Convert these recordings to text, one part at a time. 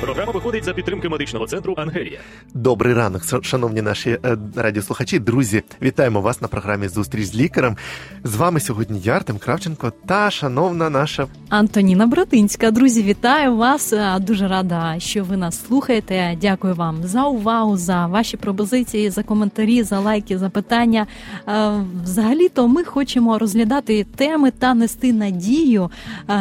Програма виходить за підтримки медичного центру Ангелія. Добрий ранок, шановні наші е, радіослухачі. Друзі, вітаємо вас на програмі Зустріч з лікарем. З вами сьогодні я, Артем Кравченко та шановна наша Антоніна Братинська. Друзі, вітаю вас. Е, дуже рада, що ви нас слухаєте. Дякую вам за увагу, за ваші пропозиції, за коментарі, за лайки, за питання. Е, взагалі-то ми хочемо розглядати теми та нести надію,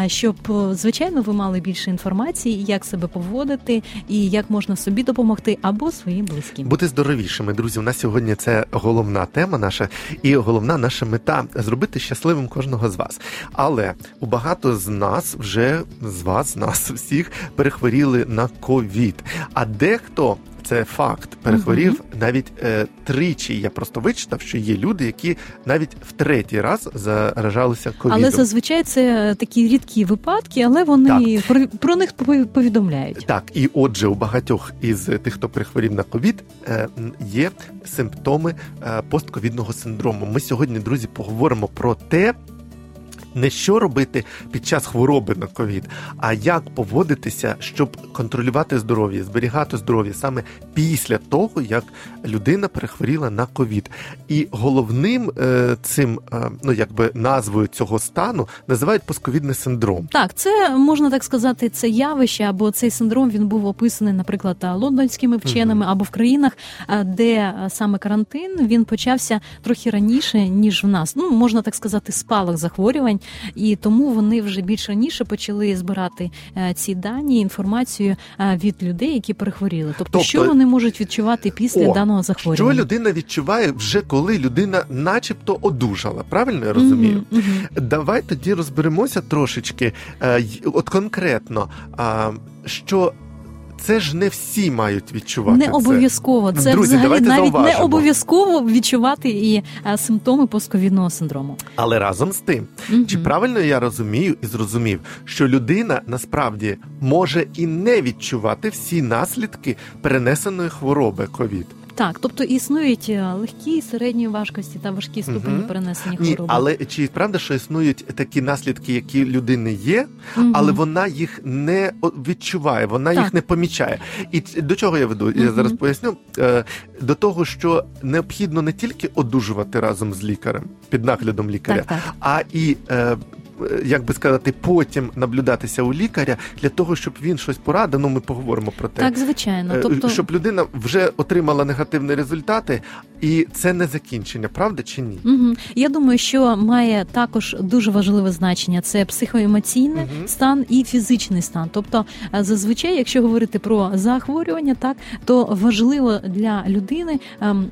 щоб звичайно ви мали більше інформації, як себе поводити поводити і як можна собі допомогти або своїм близьким. Бути здоровішими, друзі. У нас сьогодні це головна тема наша і головна наша мета зробити щасливим кожного з вас. Але у багато з нас вже з вас, нас всіх перехворіли на ковід. А дехто це факт. Перехворів uh навіть е, тричі. Я просто вичитав, що є люди, які навіть в третій раз заражалися ковідом. Але зазвичай це такі рідкі випадки, але вони про, про них повідомляють. Так, і отже, у багатьох із тих, хто перехворів на ковід, е, є симптоми е, постковідного синдрому. Ми сьогодні, друзі, поговоримо про те не що робити під час хвороби на ковід, а як поводитися, щоб контролювати здоров'я, зберігати здоров'я саме після того, як людина перехворіла на ковід. І головним е, цим, е, ну якби назвою цього стану називають постковідний синдром. Так, це можна так сказати, це явище або цей синдром він був описаний, наприклад, лондонськими вченими, або в країнах, е, де саме карантин він почався трохи раніше ніж в нас. Ну можна так сказати, спалах захворювань і тому вони вже більш раніше почали збирати е, ці дані, інформацію е, від людей, які перехворіли. Тобто, тобто що вони можуть відчувати після о, даного захворювання? Що людина відчуває вже коли людина, начебто, одужала. Правильно я розумію? Угу, угу. Давай тоді розберемося трошечки, е, от конкретно, що це ж не всі мають відчувати. Не обов'язково. Це Друзі, взагалі навіть зауважимо. не обов'язково відчувати і а, симптоми постковідного синдрому. Але разом з тим, угу. чи правильно я розумію і зрозумів, що людина насправді може і не відчувати всі наслідки перенесеної хвороби ковід. Так, тобто існують е, легкі, середньої важкості та важкі ступені угу. перенесення хвороби. Ні, Але чи правда, що існують такі наслідки, які людини є, угу. але вона їх не відчуває, вона так. їх не помічає. І до чого я веду? Я зараз поясню е, до того, що необхідно не тільки одужувати разом з лікарем під наглядом лікаря, так, так. а і е, як би сказати, потім наблюдатися у лікаря для того, щоб він щось порадив. Ну, ми поговоримо про те, так звичайно, е, тобто щоб людина вже отримала негативні результати, і це не закінчення, правда чи ні? Угу. Я думаю, що має також дуже важливе значення: це психоемоційний угу. стан і фізичний стан. Тобто, е, зазвичай, якщо говорити про захворювання, так то важливо для людини ем,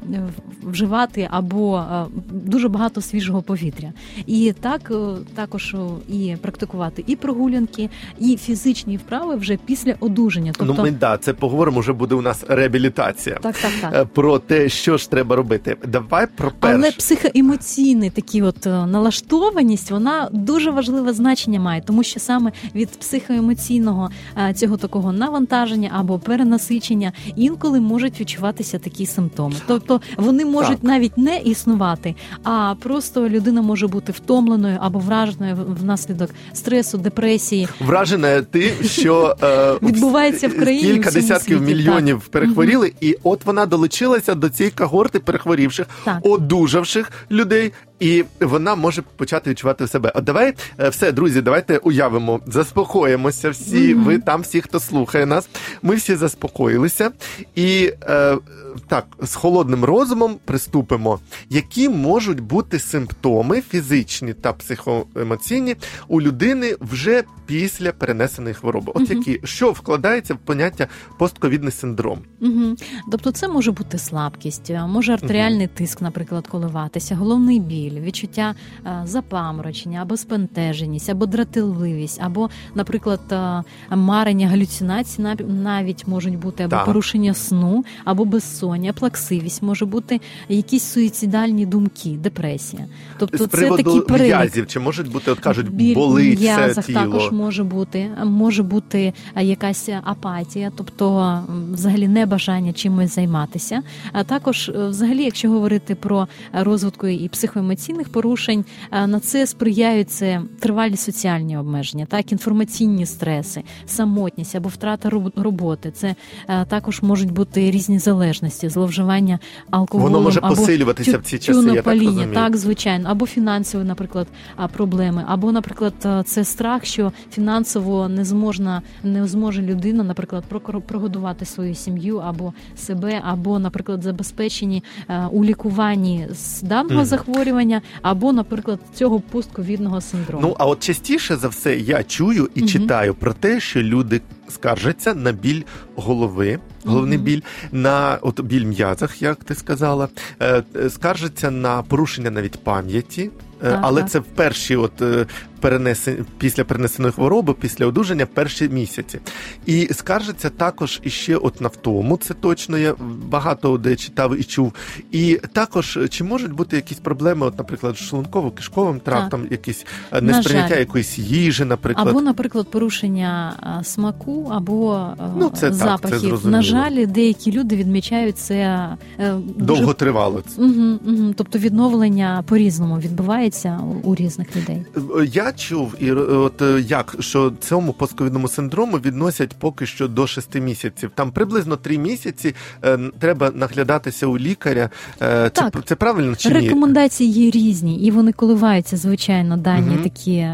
вживати або е, дуже багато свіжого повітря, і так також прошу і практикувати і прогулянки, і фізичні вправи вже після одужання. Тобто, ну ми да це поговоримо. Вже буде у нас реабілітація. Так, так, так. Е, про те, що ж треба робити. Давай про перше. але психоемоційний такі, от е, налаштованість, вона дуже важливе значення має, тому що саме від психоемоційного е, цього такого навантаження або перенасичення інколи можуть відчуватися такі симптоми. Тобто вони можуть так. навіть не існувати, а просто людина може бути втомленою або враженою внаслідок стресу, депресії. Вражена тим, що е, відбувається в країні кілька десятків світі, мільйонів так. перехворіли, і от вона долучилася до цієї когорти перехворівших, так. одужавших людей. І вона може почати відчувати себе. От давай е, все, друзі, давайте уявимо, заспокоїмося. Всі, mm-hmm. ви там, всі, хто слухає нас. Ми всі заспокоїлися, і е, так з холодним розумом приступимо, які можуть бути симптоми фізичні та психоемоційні у людини вже після перенесеної хвороби. От mm-hmm. які що вкладається в поняття постковідний синдром? Mm-hmm. Тобто, це може бути слабкість, може артеріальний тиск, наприклад, коливатися, головний біль біль, відчуття е, запаморочення або спентеженість, або дратівливість, або, наприклад, е, марення галюцинації навіть можуть бути або так. порушення сну, або безсоння, плаксивість, може бути якісь суїцидальні думки, депресія. Тобто, З це такі перелік. чи можуть бути, от кажуть, Біль болить все тіло? також може бути, може бути е, якась апатія, тобто взагалі небажання чимось займатися. А також, взагалі, якщо говорити про розвитку і психоемоційної психоемоційних порушень на це сприяють це тривалі соціальні обмеження, так інформаційні стреси, самотність або втрата роботи. Це також можуть бути різні залежності, зловживання алкоголем Воно може або посилюватися в ці часи. я так, розумію. так, звичайно, або фінансові, наприклад, проблеми, або, наприклад, це страх, що фінансово не зможна, не зможе людина, наприклад, прогодувати свою сім'ю або себе, або, наприклад, забезпечені у лікуванні з даного mm. захворювання, або, наприклад, цього постковідного синдрому. Ну а от частіше за все я чую і mm-hmm. читаю про те, що люди скаржаться на біль голови, головний mm-hmm. біль, на от біль м'язах, як ти сказала, е, скаржаться на порушення навіть пам'яті. Е, але це в перші, от е, перенесені після перенесеної хвороби, після одужання перші місяці. І скаржиться також іще от на втому. Це точно я багато де читав і чув. І також чи можуть бути якісь проблеми, от, наприклад, шлунково-кишковим трактом, так. якісь несприйняття якоїсь їжі, наприклад, або, наприклад, порушення смаку, або ну, це запахів. Так, це на жаль, деякі люди відмічають це довго тривало. Угу, угу. Тобто відновлення по різному відбувається у різних людей. Я чув і от е, як що цьому постковідному синдрому відносять поки що до шести місяців. Там приблизно три місяці е, треба наглядатися у лікаря. Е, так. Це це правильно чи ні? рекомендації є різні, і вони коливаються звичайно дані угу. такі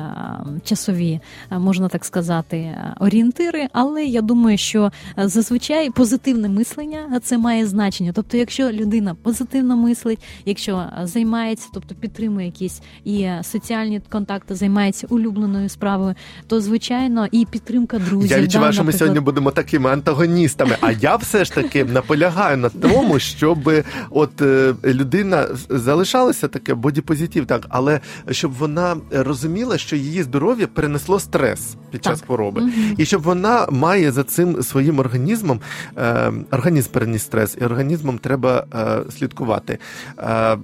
часові, можна так сказати, орієнтири. Але я думаю, що зазвичай позитивне мислення це має значення. Тобто, якщо людина позитивно мислить, якщо займається, тобто підтримує якісь і соціальні контакти займається улюбленою справою, то звичайно і підтримка друзів. Я відчуваю, да, що ми сьогодні будемо такими антагоністами. А я все ж таки наполягаю на тому, щоб от е, людина залишалася таке бодіпозитив, так але щоб вона розуміла, що її здоров'я перенесло стрес під час так. хвороби, угу. і щоб вона має за цим своїм організмом е, організм переніс стрес, і організмом треба е, слідкувати.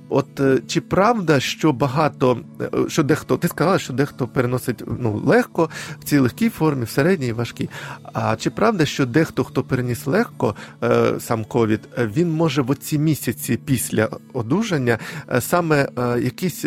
От чи правда, що багато е, що дехто ти сказала, що дехто переносить ну легко в цій легкій формі, в середній і важкій. А чи правда, що дехто, хто переніс легко е, сам ковід, він може в оці місяці після одужання е, саме якісь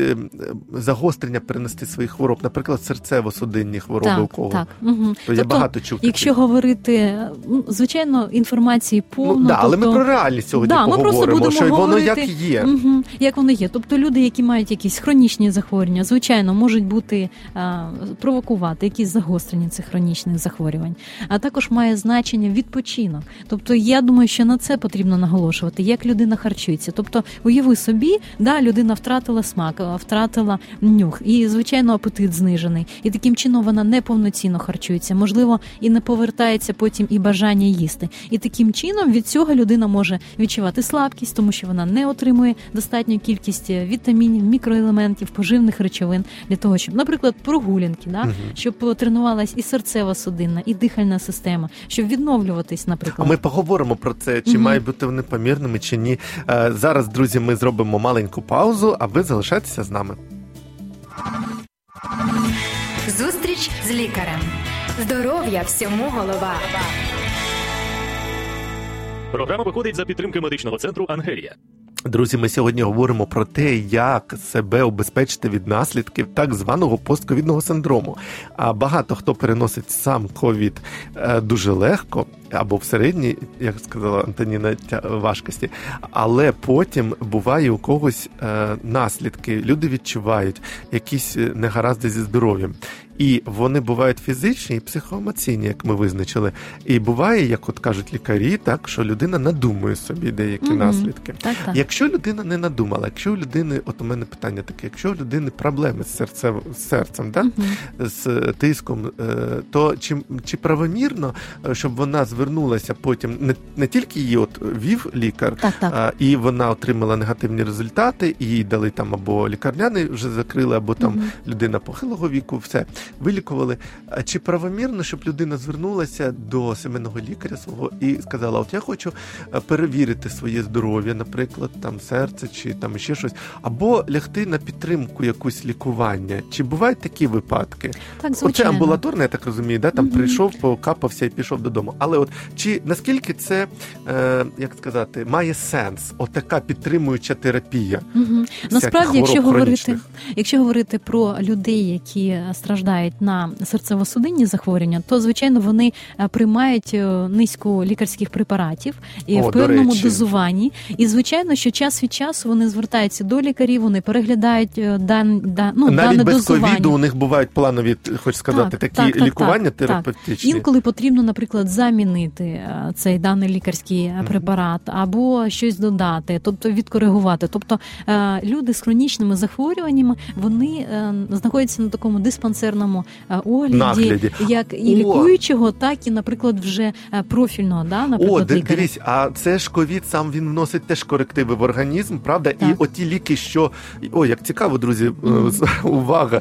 загострення перенести своїх хвороб, наприклад, серцево-судинні хвороби так, у кого? Так. Угу. То я тобто, багато чув. Якщо говорити, ну, звичайно, інформації повно. Ну, да, тобто... але ми про реальність сьогодні да, поговоримо, ми просто будемо що говорити, воно як є. Угу, як воно є. Тобто люди, які мають якісь хронічні хронічні захворювання, звичайно, можуть бути а, провокувати якісь загострення цих хронічних захворювань, а також має значення відпочинок. Тобто, я думаю, що на це потрібно наголошувати, як людина харчується. Тобто, уяви собі, да, людина втратила смак, втратила нюх, і звичайно, апетит знижений. І таким чином вона неповноцінно харчується, можливо, і не повертається потім і бажання їсти. І таким чином від цього людина може відчувати слабкість, тому що вона не отримує достатню кількість вітамінів, мікроелементів поживних речовин для того, щоб, наприклад, прогулянки, да, угу. щоб тренувалась і серцева судинна, і дихальна система, щоб відновлюватись, наприклад. А Ми поговоримо про це, чи угу. мають бути вони помірними, чи ні. Е, зараз, друзі, ми зробимо маленьку паузу, а ви залишайтеся з нами. Зустріч з лікарем. Здоров'я всьому голова. Програма виходить за підтримки медичного центру Ангелія. Друзі, ми сьогодні говоримо про те, як себе убезпечити від наслідків так званого постковідного синдрому. А багато хто переносить сам ковід е, дуже легко або в середній, як сказала Антоніна, важкості, але потім буває у когось е, наслідки. Люди відчувають якісь е, негаразди зі здоров'ям. І вони бувають фізичні і психоемоційні, як ми визначили. І буває, як от кажуть лікарі, так що людина надумує собі деякі mm наслідки. Так, так. Якщо людина не надумала, якщо у людини, от у мене питання таке, якщо у людини проблеми з серцем, з серцем, да? mm з тиском, е, то чи чи правомірно, е, щоб вона звернулася потім, не не тільки її от вів лікар, так, так. А, і вона отримала негативні результати, і їй дали там або лікарняний вже закрили, або там mm людина похилого віку, все. Вилікували. Чи правомірно, щоб людина звернулася до сімейного лікаря свого і сказала: От я хочу е, перевірити своє здоров'я, наприклад, там серце чи там ще щось, або лягти на підтримку якусь лікування? Чи бувають такі випадки? Так, Оце амбулаторне, я так розумію, да? там Мгм. прийшов, покапався і пішов додому. Але от чи наскільки це, е, як сказати, має сенс? Отака підтримуюча терапія? Всяких Насправді, якщо говорити, якщо говорити про людей, які страждають на серцево-судинні захворювання, то звичайно вони е, приймають е, низку лікарських препаратів і О, в певному дозуванні. І звичайно, що час від часу вони звертаються до лікарів, вони переглядають е, дан, да, ну, Навіть дане без дозування. ковіду у них бувають планові, хоч сказати, Так, такі так, так, лікування так, так. терапевтичні. Інколи потрібно, наприклад, замінити цей даний лікарський препарат або щось додати, тобто відкоригувати. Тобто люди з хронічними захворюваннями вони знаходяться на такому диспансерному е, огляді, Нагляді. як і О! лікуючого, так і, наприклад, вже е, профільного, да, О, наприклад, лікаря. дивись, а це ж ковід сам він вносить теж корективи в організм, правда? І оті ліки, що о, як цікаво, друзі, Мгм. увага,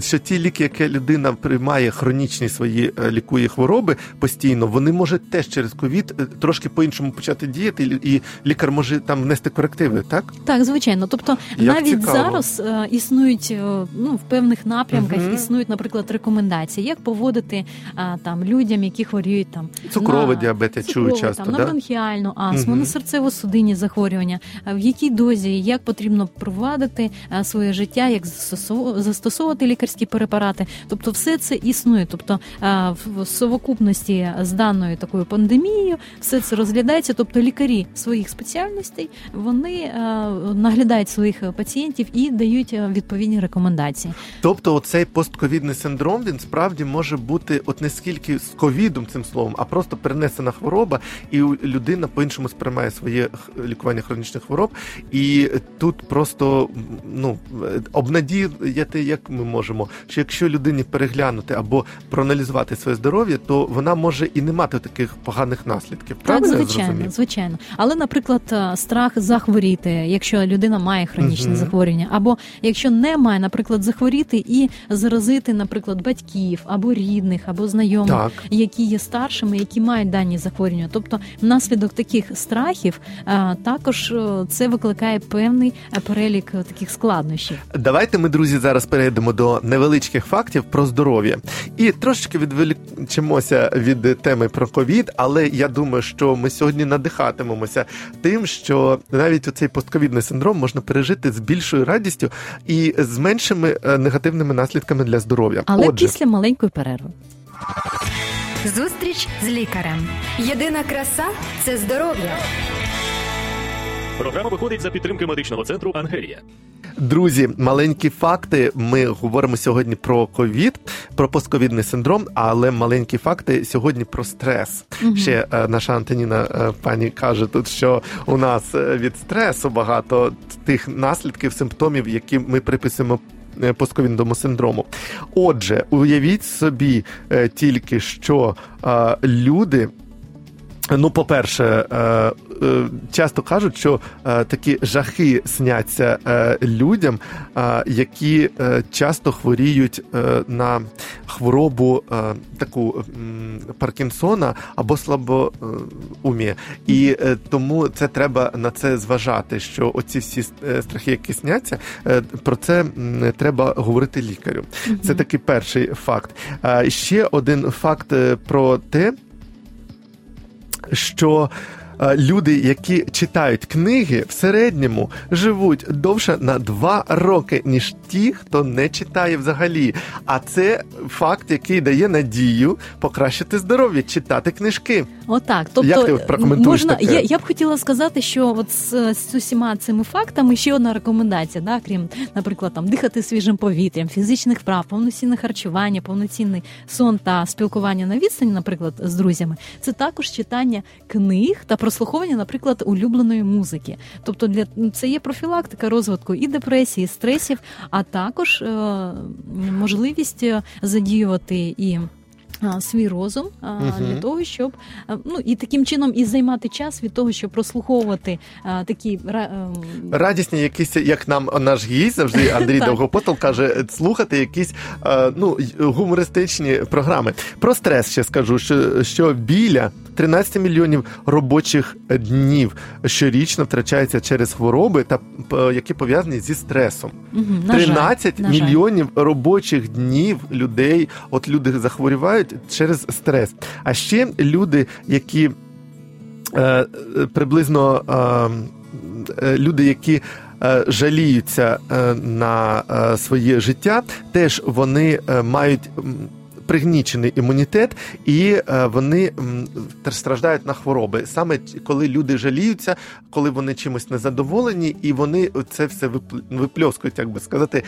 що ті ліки, які людина приймає хронічні свої лікує хвороби постійно, вони можуть теж через ковід трошки по-іншому почати діяти, і- лікар може там внести корективи, так? Так, звичайно. Тобто Як навіть цікаво. зараз існують ну, в певних напрямках Мгм. існують, наприклад, рекомендації, як поводити а, там людям, які хворіють там Цукровий на діабет я чую часто, там, да? на бронхіальну астму, Мгм. на серцево-судинні захворювання, в якій дозі, як потрібно провадити а, своє життя, як застосову- застосовувати лікарські препарати. Тобто, все це існує. Тобто, а, в совокупності з даною такою пандемією, все це розглядається. Тобто, лікарі своїх спеціальностей вони а, наглядають своїх пацієнтів і дають відповідні рекомендації. Тобто, оцей постковідний синдром він справді може бути от не скільки з ковідом цим словом, а просто перенесена хвороба, і людина по-іншому сприймає своє лікування хронічних хвороб. І тут просто ну обнадіяти, як ми можемо, що якщо людині переглянути або проаналізувати своє здоров'я, то вона може і не мати таких поганих наслідків. Правильно так, звичайно, звичайно. Але, наприклад, е, страх захворіти, якщо людина має хронічне Мгм. захворювання, або якщо не має, наприклад, захворіти і заразити, наприклад, батьків або рідних, або знайомих, Так. які є старшими, які мають дані захворювання. Тобто, внаслідок таких страхів е, також е, це викликає певний е, перелік таких складнощів. Давайте ми, друзі, зараз перейдемо до невеличких фактів про здоров'я і трошечки відволічимося від теми про ковід, але я думаю, що ми сьогодні надихатимемося тим, що навіть оцей постковідний синдром можна пережити з більшою радістю і з меншими негативними наслідками для здоров'я. Але Отже, після маленької перерви. Зустріч з лікарем. Єдина краса це здоров'я. Програма виходить за підтримки медичного центру Ангелія. Друзі, маленькі факти. Ми говоримо сьогодні про ковід, про постковідний синдром, але маленькі факти сьогодні про стрес. Мгм. Ще е, наша Антоніна е, пані каже тут, що у нас е, від стресу багато тих наслідків, симптомів, які ми приписуємо. Е, синдрому. Отже, уявіть собі е, тільки, що люди Ну, по-перше, е, е, часто кажуть, що е, такі жахи сняться людям, які часто хворіють на хворобу таку Паркінсона або слабоумія. І тому це треба на це зважати, що оці всі страхи, які сняться, про це треба говорити лікарю. Це такий перший факт. Ще один факт про те, що люди, які читають книги, в середньому живуть довше на два роки, ніж ті, хто не читає взагалі. А це факт, який дає надію покращити здоров'я, читати книжки. Отак, тобто Як ти прокоментуєш можна, таке? я, я б хотіла сказати, що от з, з усіма цими фактами ще одна рекомендація, да, крім, наприклад, там дихати свіжим повітрям, фізичних вправ, повноцінне харчування, повноцінний сон та спілкування на відстані, наприклад, з друзями, це також читання книг та прослуховування, наприклад, улюбленої музики. Тобто, для це є профілактика розвитку і депресії, і стресів, а також е, можливість е, задіювати і свій розум угу. для того, щоб ну і таким чином і займати час від того, щоб прослуховувати такі ем, радісні, якісь як нам наш гість завжди Андрій Довгопотол каже, слухати якісь ну гумористичні програми. Про стрес ще скажу, що, що біля 13 мільйонів робочих днів щорічно втрачається через хвороби, та які пов'язані зі стресом. Угу, 13 жаль, мільйонів робочих днів людей. От люди захворювають через стрес. А ще люди, які е, приблизно е, е люди, які е, жаліються е, на своє життя, теж вони мають пригнічений імунітет, і вони страждають на хвороби. Саме коли люди жаліються, коли вони чимось незадоволені, і вони це все випльоскують, як би сказати,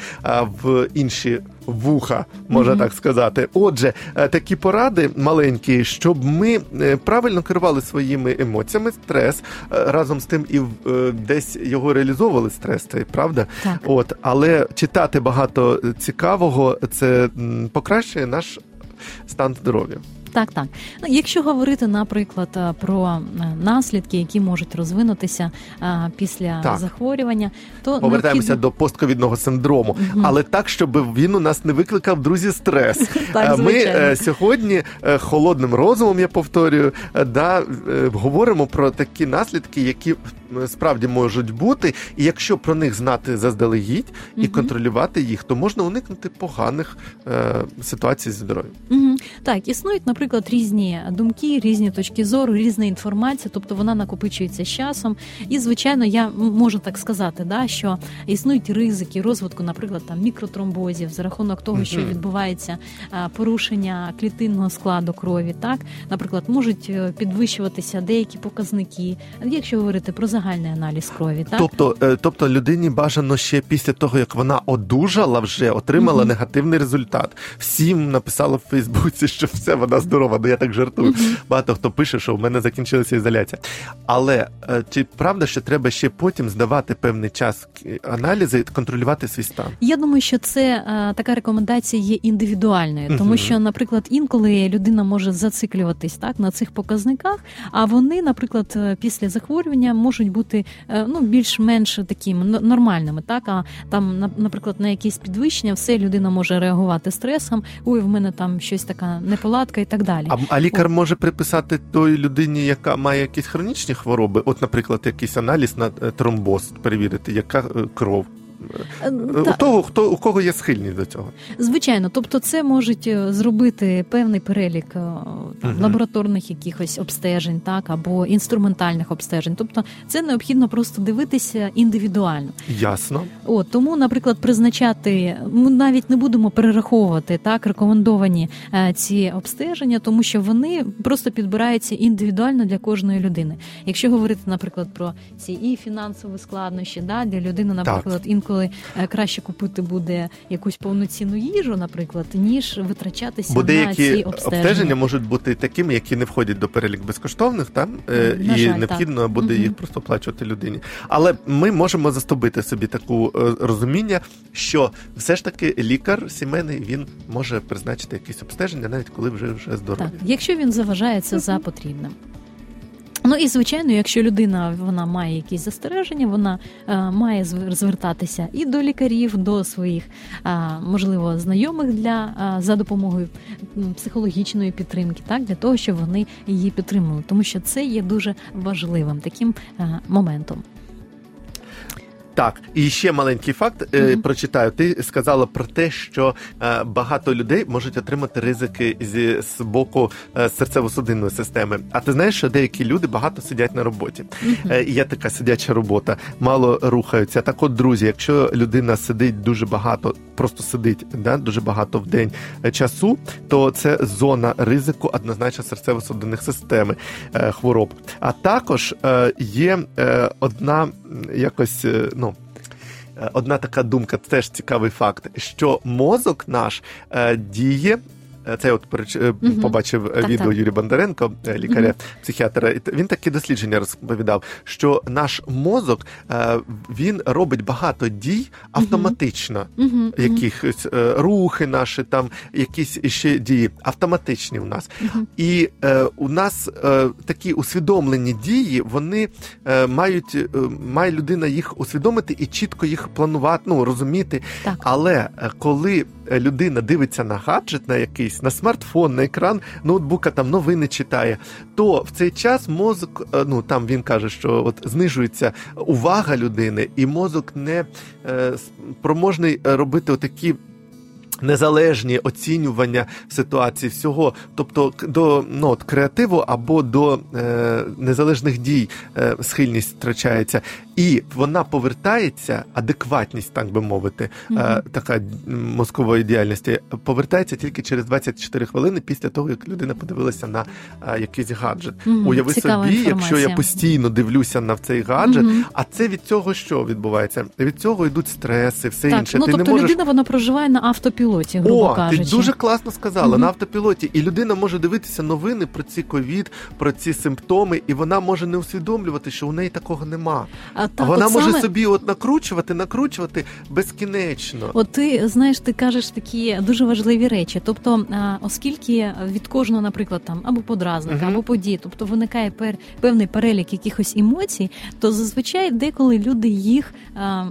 в інші вуха, можна mm-hmm. так сказати. Отже, е, такі поради маленькі, щоб ми е, правильно керували своїми емоціями, стрес разом з тим і десь його реалізовували стрес, це правда? Так. От, але читати багато цікавого це покращує наш стан здоров'я. Так, так. Ну, якщо говорити, наприклад, е, про е, наслідки, які можуть розвинутися а, е, після так. захворювання, то повертаємося необхідно... до постковідного синдрому, угу. але так, щоб він у нас не викликав друзі стрес. Так, Ми сьогодні холодним розумом, я повторюю, да говоримо про такі наслідки, які справді можуть бути, і якщо про них знати заздалегідь і угу. контролювати їх, то можна уникнути поганих е, ситуацій зі здоров'ям. Угу. Так, існують, наприклад, різні думки, різні точки зору, різна інформація, тобто вона накопичується з часом. І, звичайно, я можу так сказати, да, що існують ризики розвитку, наприклад, там мікротромбозів за рахунок того, що відбувається порушення клітинного складу крові. Так, наприклад, можуть е, підвищуватися деякі показники. Якщо говорити про загальний аналіз крові, так тобто, е, тобто людині бажано ще після того, як вона одужала, вже отримала mm-hmm. негативний результат. Всім написало в Фейсбуці, що все вона здорова. Ну я так жартую. Mm-hmm. Багато хто пише, що в мене закінчилася ізоляція. Але е, чи правда, що треба ще потім здавати певний час аналізи і контролювати свій стан? Я думаю, що це е, така рекомендація є індивідуальною, mm-hmm. тому що, наприклад, інколи людина може зациклюватись так на цих показниках, а вони, наприклад, після захворювання можуть бути е, ну більш-менш такими нормальними. Так а там, наприклад, на якісь підвищення, все людина може реагувати стресом. Ой, в мене там щось така неполадка і так далі. А, а лікар О. може приписати той людині, яка має якісь хронічні хвороби, от, наприклад, якийсь аналіз на е, тромбоз, перевірити, яка е, кров. Е, у того, хто у кого є схильність до цього, звичайно, тобто це можуть е, зробити певний перелік е, там, угу. лабораторних якихось обстежень, так або інструментальних обстежень. Тобто, це необхідно просто дивитися індивідуально. Ясно, От тому, наприклад, призначати ми навіть не будемо перераховувати так рекомендовані ці обстеження, тому що вони просто підбираються індивідуально для кожної людини. Якщо говорити, наприклад, про ці і фінансові складнощі, да для людини, наприклад, інколи інколи е, краще купити буде якусь повноцінну їжу, наприклад, ніж витрачатися Бо на ці обстеження. обстеження можуть бути такими, які не входять до перелік безкоштовних, там е, на і жаль, необхідно так. буде їх просто оплачувати людині. Але ми можемо заступити собі таку е, розуміння, що все ж таки лікар сімейний він може призначити якісь обстеження, навіть коли вже вже здоровий. Так, якщо він заважає це за потрібним. Ну і звичайно, якщо людина вона має якісь застереження, вона е, має звертатися і до лікарів, до своїх е, можливо знайомих для е, за допомогою психологічної підтримки, так для того, щоб вони її підтримали, тому що це є дуже важливим таким е, моментом. Так, і ще маленький факт mm-hmm. прочитаю. Ти сказала про те, що е, багато людей можуть отримати ризики зі з боку е, серцево-судинної системи. А ти знаєш, що деякі люди багато сидять на роботі. Mm-hmm. Є така сидяча робота, мало рухаються. Так, от друзі, якщо людина сидить дуже багато, просто сидить да, дуже багато в день часу, то це зона ризику однозначно серцево-судинних системи хвороб. А також є одна якось ну. Одна така думка, теж цікавий факт, що мозок наш е, діє е, це я от переч... е, побачив е, Так, відео так. Юрія Бондаренко, е, лікаря, психіатра. і т- Він такі дослідження розповідав, що наш мозок е, він робить багато дій автоматично. Мгм, Якихось е, рухи наші, там якісь ще дії автоматичні у нас. І е, у нас е, такі усвідомлені дії, вони е, мають е, має людина їх усвідомити і чітко їх планувати, ну розуміти. Так. Але е, коли е, людина дивиться на гаджет на якийсь, на смартфон, на екран ноутбука, там новини читає, то в цей час мозок, е, ну там він каже, що от знижується увага людини, і мозок не е, спроможний робити отакі. Незалежні оцінювання ситуації всього, тобто до ну, от, креативу або до е, незалежних дій е, схильність втрачається, і вона повертається, адекватність, так би мовити, е, Мгм. така мозкової діяльності повертається тільки через 24 хвилини після того, як людина подивилася на е, якийсь гаджет. Мгм. Уяви Цікава собі, якщо я постійно дивлюся на цей гаджет, Мгм. а це від цього що відбувається? Від цього йдуть стреси, все Так, інше. ну Ти тобто не можеш людина вона проживає на автопілоті, грубо о, кажучи. ти дуже класно сказала Мгм. на автопілоті, і людина може дивитися новини про ці ковід, про ці симптоми, і вона може не усвідомлювати, що у неї такого нема. А, А так, вона от може саме... собі от накручувати, накручувати безкінечно. От ти знаєш, ти кажеш такі дуже важливі речі. Тобто, оскільки від кожного, наприклад, там або подразника, Мгм. або події, тобто виникає пер, певний перелік якихось емоцій, то зазвичай деколи люди їх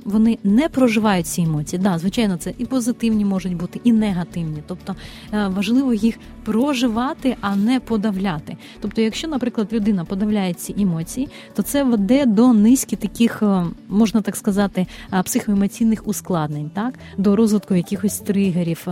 вони не проживають ці емоції. Да, звичайно, це і позитивні можуть бути, і негативні. Тобто е, важливо їх проживати, а не подавляти. Тобто, якщо, наприклад, людина подавляє ці емоції, то це веде до низки таких, е, можна так сказати, е, психоемоційних ускладнень, так до розвитку якихось тригерів,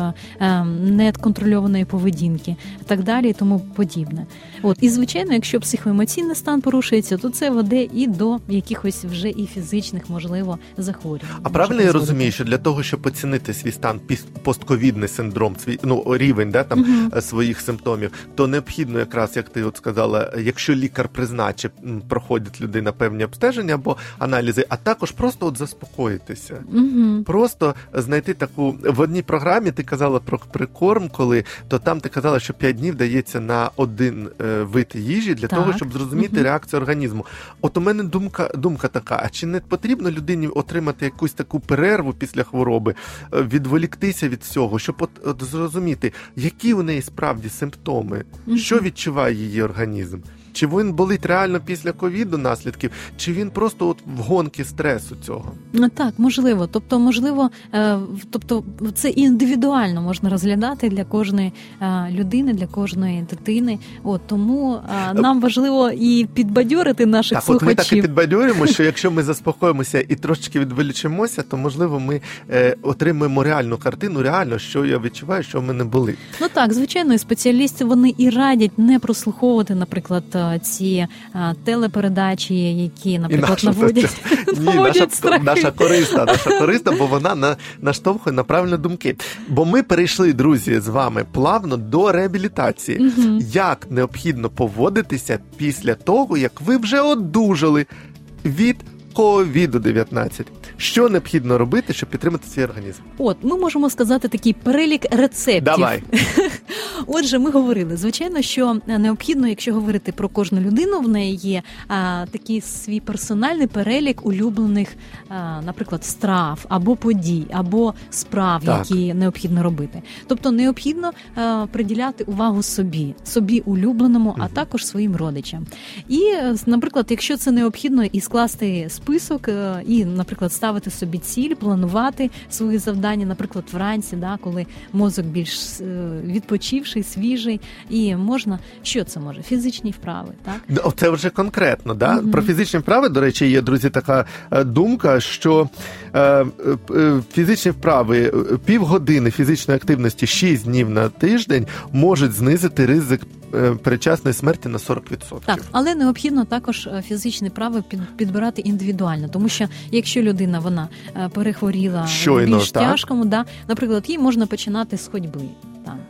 неконтрольованої поведінки, так далі, і тому подібне. От і звичайно, якщо психоемоційний стан порушується, то це веде і до якихось вже і фізичних, можливо, захворювань. А правильно я розумію, що для того, щоб оцінити свій стан піс- постковідний синдром, свій ну рівень да, там е, своїх симптомів, то необхідно, якраз як ти от сказала, якщо лікар призначив, м, проходить людина певні обстеження або аналізи, а також просто от заспокоїтися. Мгм. Просто знайти таку в одній програмі. Ти казала про прикорм, коли то там ти казала, що 5 днів дається на один е, вид їжі для Так. того, щоб зрозуміти Мгм. реакцію організму. От у мене думка, думка така: а чи не потрібно людині отримати якусь таку перерву після хвороби, е, відволіктися від всього, щоб от, от зрозуміти, які у неї справді симптоми, Мгм. що відчуває її організм? Чи він болить реально після ковіду наслідків, чи він просто от в гонки стресу цього? Ну, Так, можливо. Тобто, можливо, е, тобто це індивідуально можна розглядати для кожної е, людини, для кожної дитини. От тому е, нам важливо і підбадьорити наших Так, от ми так і слухачів. підбадьорюємо, що якщо ми заспокоїмося і трошечки відволічимося, то можливо ми отримаємо реальну картину, реально, що я відчуваю, що в мене болить. Ну так, звичайно, і спеціалісти вони і радять не прослуховувати, наприклад, ці е, телепередачі, які, наприклад, наводять, Ні, наша, наводять страхи. наша корисна, наша корисна, бо вона на, наштовхує на правильні думки. Бо ми перейшли, друзі, з вами плавно до реабілітації. Мгм. Як необхідно поводитися після того, як ви вже одужали від ковіду 19 Що необхідно робити, щоб підтримати свій організм? От ми можемо сказати такий перелік рецептів. Давай. Отже, ми говорили, звичайно, що необхідно, якщо говорити про кожну людину, в неї є а, такий свій персональний перелік улюблених, а, наприклад, страв або подій, або справ, Так. які необхідно робити. Тобто необхідно а, приділяти увагу собі, собі улюбленому, а також своїм родичам. І, наприклад, якщо це необхідно, і скласти список, е, і, наприклад, ставити собі ціль, планувати свої завдання, наприклад, вранці, да, коли мозок більш е, відпочивший, свіжий, і можна що це може? Фізичні вправи, так? Це вже конкретно, да? Мгм. Про фізичні вправи, до речі, є, друзі, така е, думка, що е, е, фізичні вправи, е, півгодини фізичної активності 6 днів на тиждень можуть знизити ризик е, передчасної смерті на 40%. Так, але необхідно також фізичні вправи під, підбирати індивідуально, тому що якщо людина вона перехворіла Щойно, більш так. тяжкому, да, наприклад, їй можна починати з ходьби.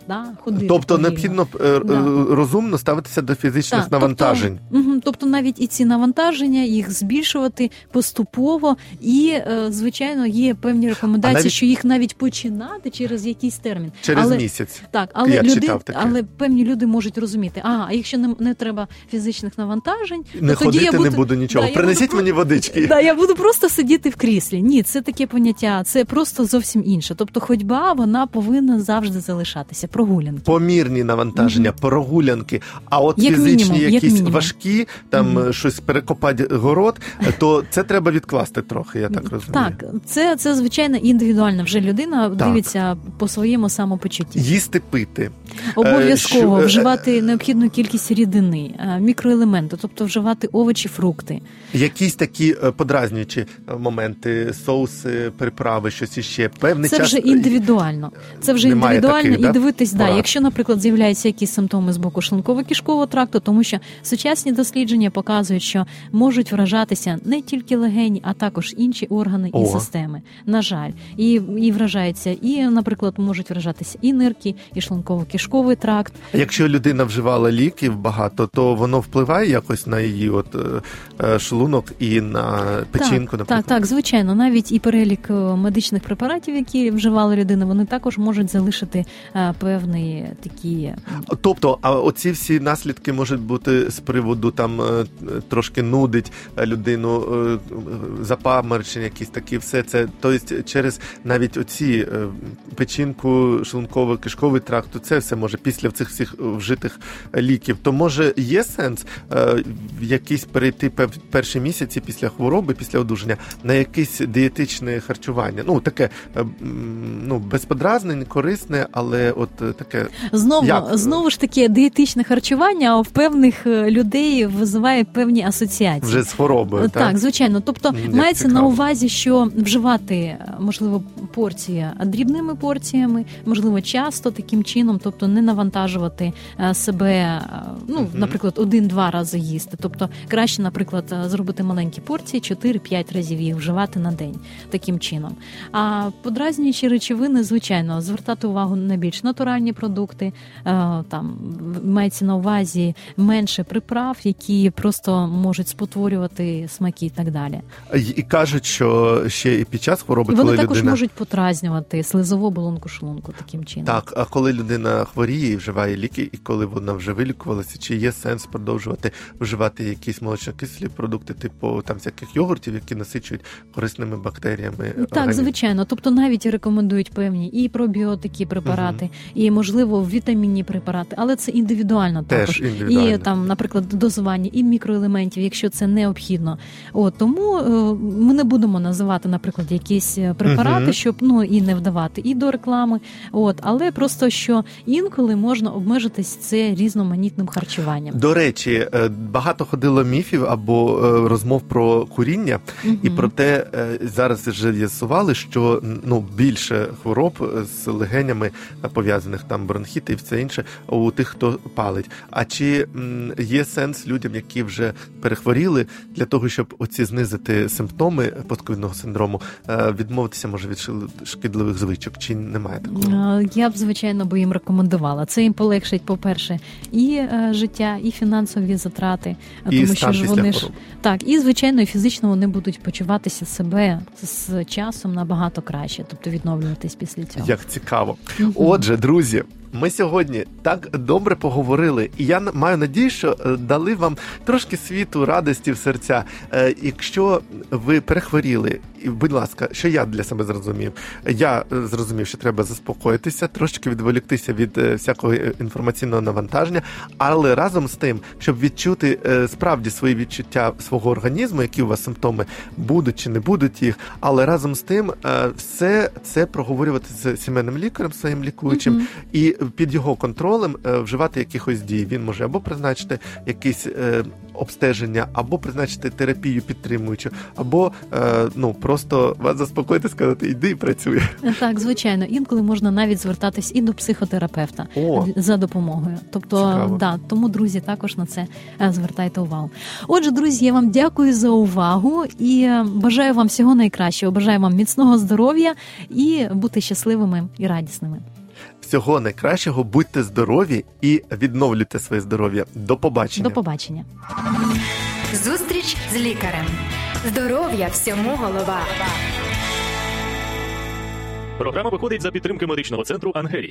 Да, ходити. Тобто повільно. необхідно е, Да. е, розумно ставитися до фізичних Так, навантажень. Тобто, тобто навіть і ці навантаження, їх збільшувати поступово, і е, звичайно є певні рекомендації, навіть- що їх навіть починати через якийсь термін. Через але, місяць. Так, але Я люди, читав таке. але певні люди можуть розуміти, а, а якщо не, не треба фізичних навантажень, Не то тоді ходити я буду, не буду нічого. Да, Принесіть буду мені водички. Да, я буду просто сидіти в кріслі. Ні, це таке поняття, це просто зовсім інше. Тобто, ходьба вона повинна завжди залишатися. Прогулянки. Помірні навантаження, прогулянки, а от Як фізичні мінімум, якісь мінімум. важкі, там е, щось перекопати город, е, то це треба відкласти трохи, я так розумію. Так, це, це звичайно індивідуальна вже людина Так. дивиться по своєму самопочутті. Їсти пити. Обов'язково що- е, вживати необхідну кількість рідини, е, мікроелементи, тобто вживати овочі, фрукти. Якісь такі е, подразнюючі е, моменти, соуси, приправи, щось іще. Певний Це час вже індивідуально. Це вже Немає індивідуально таких, і да, дивитись, да, якщо, наприклад, з'являються якісь симптоми з боку шлунково-кишкового тракту, тому що сучасні дослідження показують, що можуть вражатися не тільки легені, а також інші органи О. і системи. На жаль, і, і вражаються, і, наприклад, можуть вражатися і нирки, і шлунково-кишковий тракт. Якщо людина вживала ліків багато, то воно впливає якось на її от е, е, шлунок і на печінку, так, наприклад. так, так, звичайно, навіть і перелік е, медичних препаратів, які вживала людина, вони також можуть залишити е, певні такі Тобто, а оці всі наслідки можуть бути з приводу там е, трошки нудить е, людину, е, якісь такі, все це. Тобто, через навіть оці печінку, шлунково-кишковий тракт, то це все може після цих всіх вжитих ліків. То може є сенс в якийсь перейти перші місяці після хвороби, після одужання на якесь дієтичне харчування. Ну таке ну безподразнене, корисне, але от таке Знову Як? знову ж таки дієтичне харчування у певних е, людей визиває певні асоціації. вже з хворобою. Е, Так, звичайно. Тобто Як мається на увазі, що вживати е, можливо порції дрібними порціями, можливо, часто таким чином, тобто не навантажувати е, себе, е, ну, наприклад, один-два рази їсти. Тобто краще, наприклад, е, зробити маленькі порції, 4-5 разів їх вживати на день таким чином. А подразнюючі речовини, звичайно, звертати увагу на більш натуральні продукти, е, там мається на увазі менше приправ, які просто можуть спотворювати смаки і так далі. І, кажуть, що ще і під час хвороби, вони коли також людина можуть потразнювати слизову оболонку шлунку таким чином. так, а коли людина хворіє і вживає ліки, і коли вона вже вилікувалася, чи є сенс продовжувати вживати якісь молочнокислі продукти, типу там всяких йогуртів, які насичують корисними бактеріями? Так, організм? звичайно. Тобто навіть рекомендують певні і пробіотики препарати, і можливо вітамінні препарати, але це індивідуально Теж також. індивідуально. І там, наприклад, дозування і мікроелементів, якщо це необхідно. От тому е, ми не будемо називати, наприклад, якісь е, препарати, Мгм. щоб ну і не вдавати і до реклами. От, але просто що інколи можна обмежитись це різноманітним харчуванням. До речі, е, багато ходило міфів або розмов про куріння, і про те зараз вже з'ясували, що ну більше хвороб з легенями е, пов'язаних там бронхіти і все інше у тих, хто палить. А чи є сенс людям, які вже перехворіли, для того, щоб оці знизити симптоми постковідного синдрому, е, відмовитися може від шкідливих звичок? Чи немає такого? Е, Я б звичайно би їм рекомендувала. Це їм полегшить, по-перше, і е, життя, і фінансові затрати, І тому що ж вони ж так, і звичайно, і фізично вони будуть почуватися себе з часом набагато краще, тобто відновлюватись після цього. Як цікаво. Отже, друзі, Búzia. Ми сьогодні так добре поговорили, і я маю надію, що е, дали вам трошки світу, радості в серця. Е, Якщо ви перехворіли, і будь ласка, що я для себе зрозумів? Я е, зрозумів, що треба заспокоїтися, трошки відволіктися від всякого інформаційного навантаження, але разом з тим, щоб відчути справді свої відчуття свого організму, які у вас симптоми будуть чи не будуть їх, але разом з тим все це проговорювати з сімейним лікарем, своїм лікуючим, Мгм. і під його контролем е, вживати якихось дій. Він може або призначити якісь е, обстеження, або призначити терапію підтримуючу, або е, ну просто вас заспокоїти, сказати, йди і працюй. Так, звичайно, інколи можна навіть звертатись і до психотерапевта О. за допомогою. Тобто, Цікаво. да, тому друзі, також на це звертайте увагу. Отже, друзі, я вам дякую за увагу і бажаю вам всього найкращого. Бажаю вам міцного здоров'я і бути щасливими і радісними. Всього найкращого, будьте здорові і відновлюйте своє здоров'я. До побачення. До побачення. Зустріч з лікарем. Здоров'я всьому голова. Програма виходить за підтримки медичного центру Ангелія.